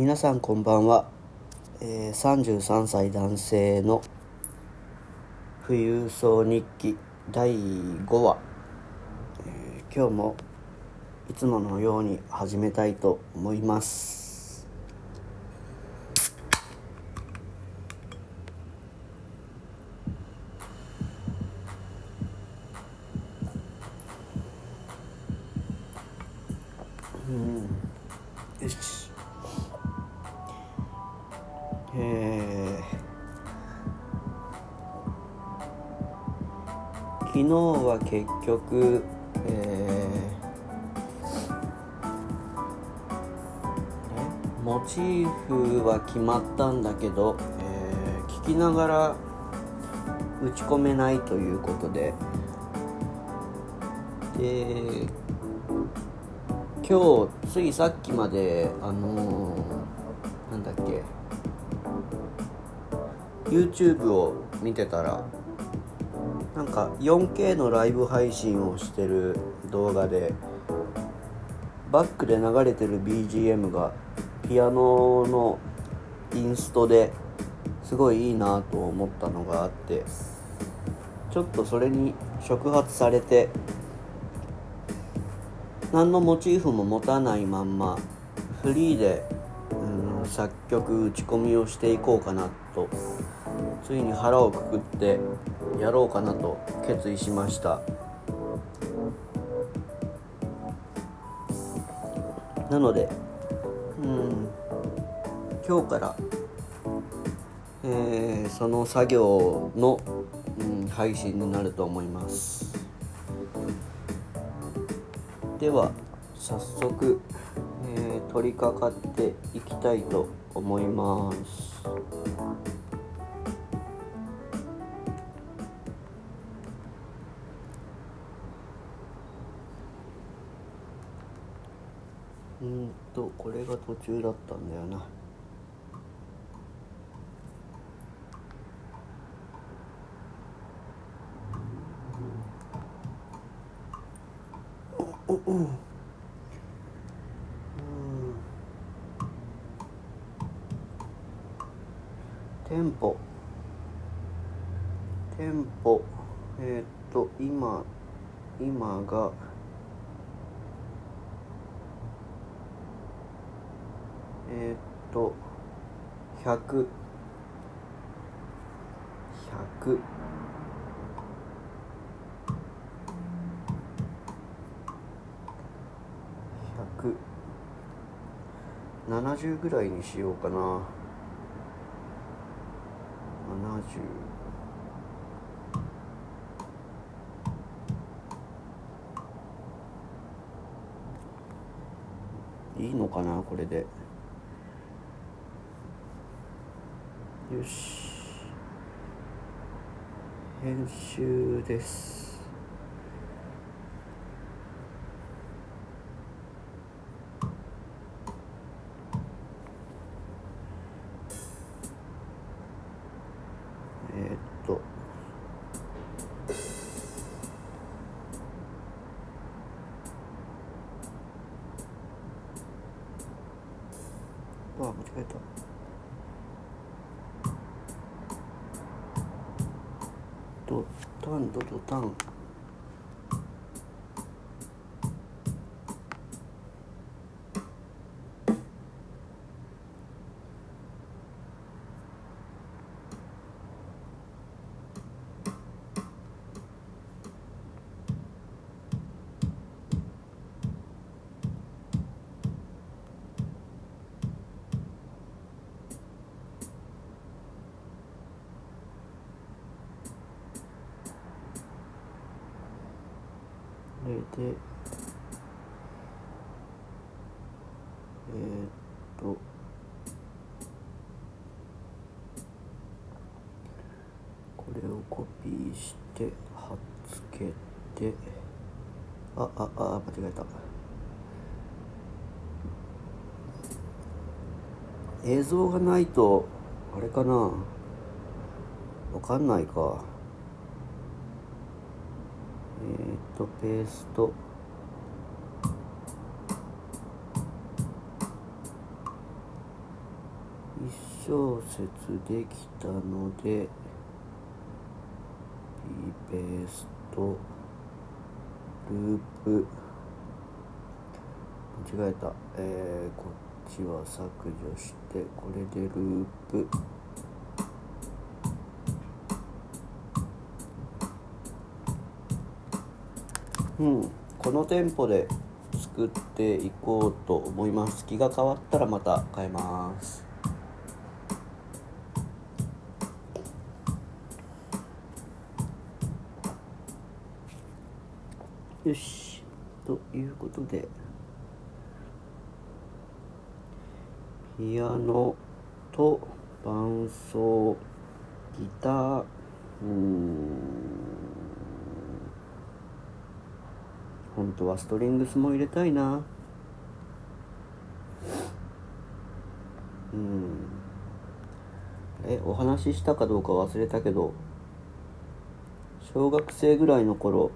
皆さんこんばんは、えー、33歳男性の富裕層日記第5話、えー、今日もいつものように始めたいと思います。昨日は結局、えー、モチーフは決まったんだけど、えー、聞きながら打ち込めないということで。で今日ついさっきまであのー、なんだっけ YouTube を見てたらなんか 4K のライブ配信をしてる動画でバックで流れてる BGM がピアノのインストですごいいいなと思ったのがあってちょっとそれに触発されて何のモチーフも持たないまんまフリーで、うん、作曲打ち込みをしていこうかなとついに腹をくくってやろうかなと決意しました。なのでうん今日から、えー、その作業の、うん、配信になると思います。では早速、えー、取り掛かっていきたいと思います。うんとこれが途中だったんだよな。うん。テンポテンポえー、っと今今がえー、っと100 100 70ぐらいにしようかな。70いいのかなこれで。よし。編集です。ドタンドドコピーして貼っつけてあああ間違えた。映像がないとあれかな。わかんないか。えっ、とペースト。一小節できたので B ベースとループ。間違えた、えー、こっちは削除してこれでループ。うん。このテンポで作っていこうと思います。気が変わったらまた変えます。よし。ということでピアノと伴奏ギター。うん。本当はストリングスも入れたいな。うん。えお話ししたかどうか忘れたけど小学生ぐらいの頃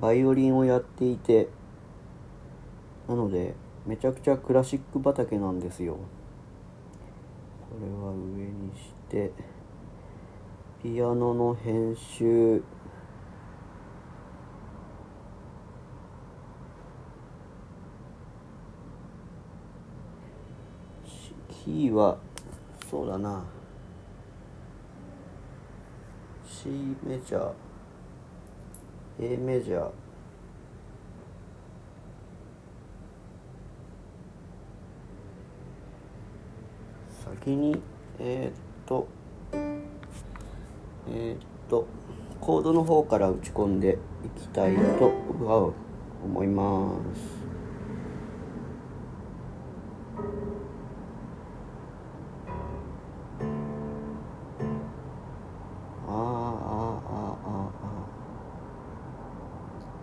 バイオリンをやっていてなのでめちゃくちゃクラシック畑なんですよ。これは上にしてピアノの編集。キーはそうだな。C メジャー。A メジャー。先にえー、っとえー、っとコードの方から打ち込んでいきたいと思います。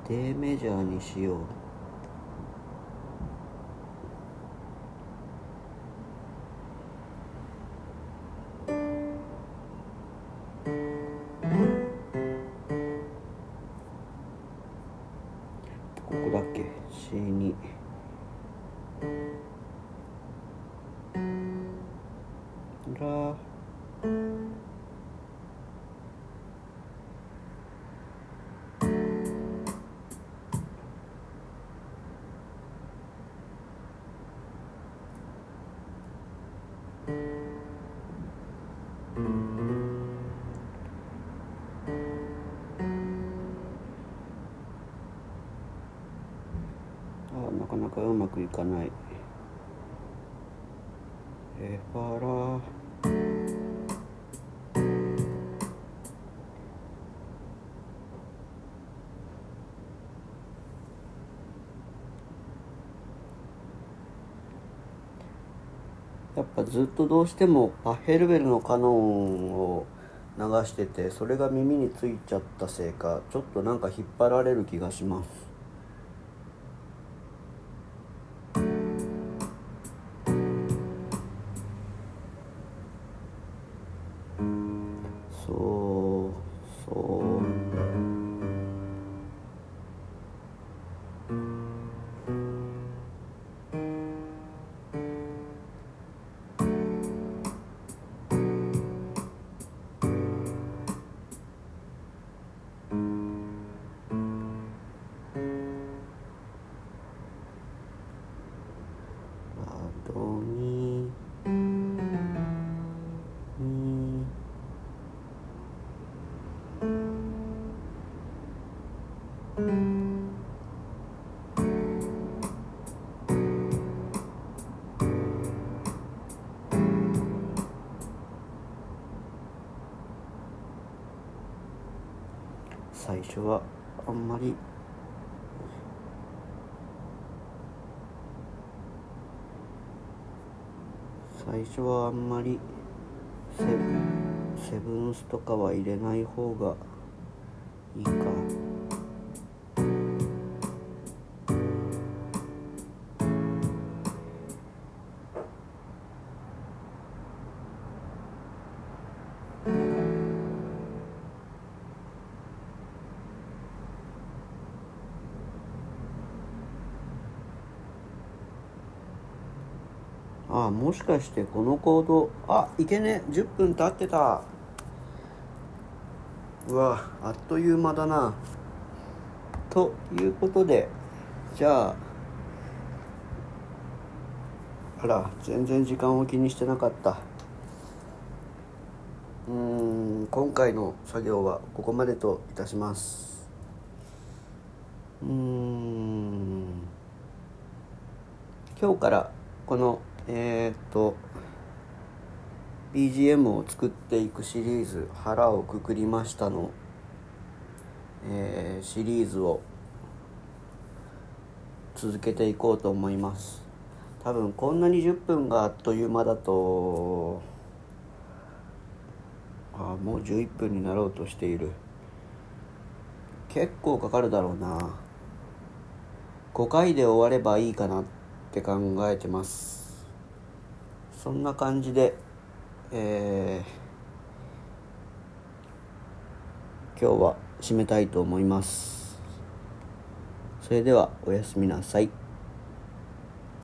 低メジャーにしよう。うまくいかない。えファラ。やっぱずっとどうしてもパッヘルベルのカノンを流しててそれが耳についちゃったせいかちょっとなんか引っ張られる気がします。最初はあんまり最初はあんまりセセブンスとかは入れない方がいいか。もしかしてこのコードあいけね10分経ってた。うわあっという間だな。ということでじゃああら全然時間を気にしてなかった。うん今回の作業はここまでといたします。うん今日からこのえー、っと BGM を作っていくシリーズ「腹をくくりましたの」えー、シリーズを続けていこうと思います。多分こんなに10分があっという間だとあもう11分になろうとしている。結構かかるだろうな。5回で終わればいいかなって考えてます。そんな感じでえー、今日は締めたいと思います。それではおやすみなさい。